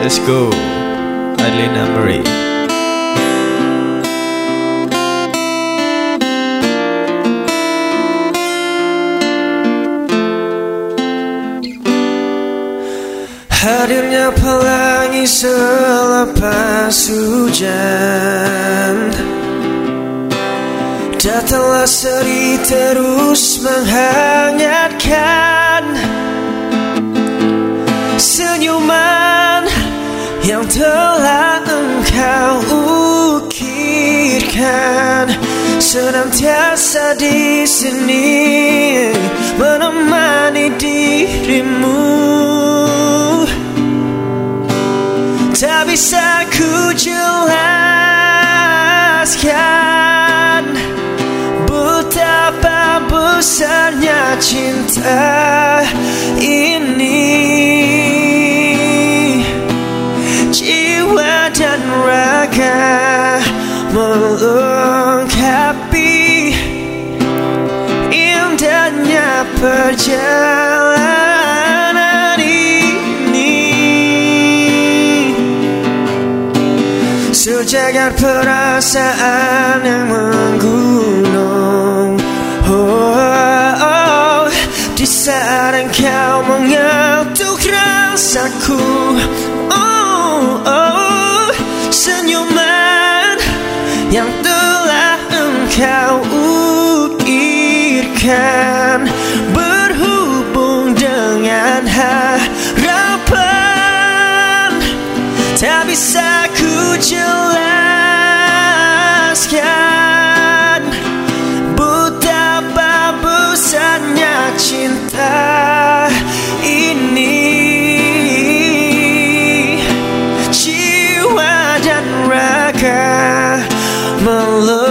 Let's go Adelina Marie. Hadirnya pelangi selepas hujan. Datanglah seri terus menghangatkan telah engkau ukirkan Senantiasa di sini menemani dirimu. Tak bisa ku jelaskan Betapa besarnya cinta melengkapi Indahnya perjalanan ini Sejagat perasaan yang menggunung oh, oh, oh. Di saat engkau mengetuk rasaku oh, oh. Senyuman yang Berhubung dengan harapan Tak bisa ku jelaskan Betapa besarnya cinta ini. Jiwa dan raga melengkapi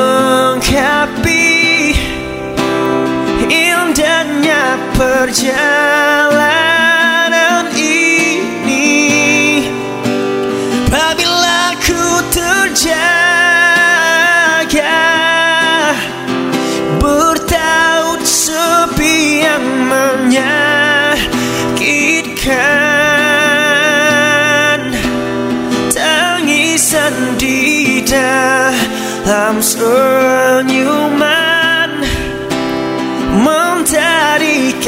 perjalanan ini. Apabila ku terjaga Bertaut sepi yang menyakitkan. Tangisan di dalam senyuman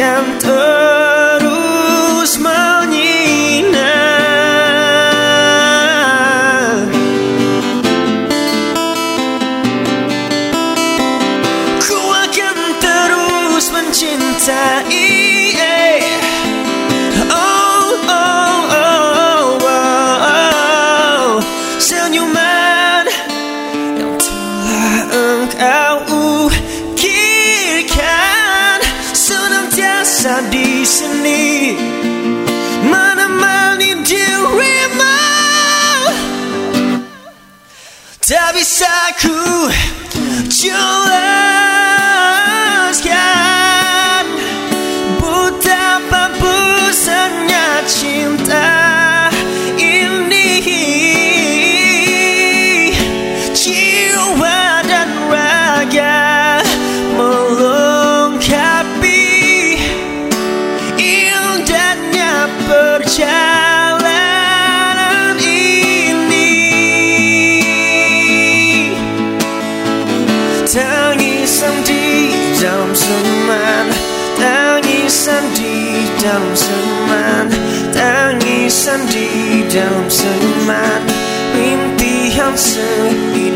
Mentarikan terus menyinar Ku akan terus mencintai. Oh, oh, oh, oh, oh. Senyuman yang telah engkau Senantiasa di sini. Menemani dirimu. Tak bisa ku jelaskan Betapa besarnya cinta ini. Jiwa dan raga dalam Tangisan di dalam seman Mimpi yang seinginkan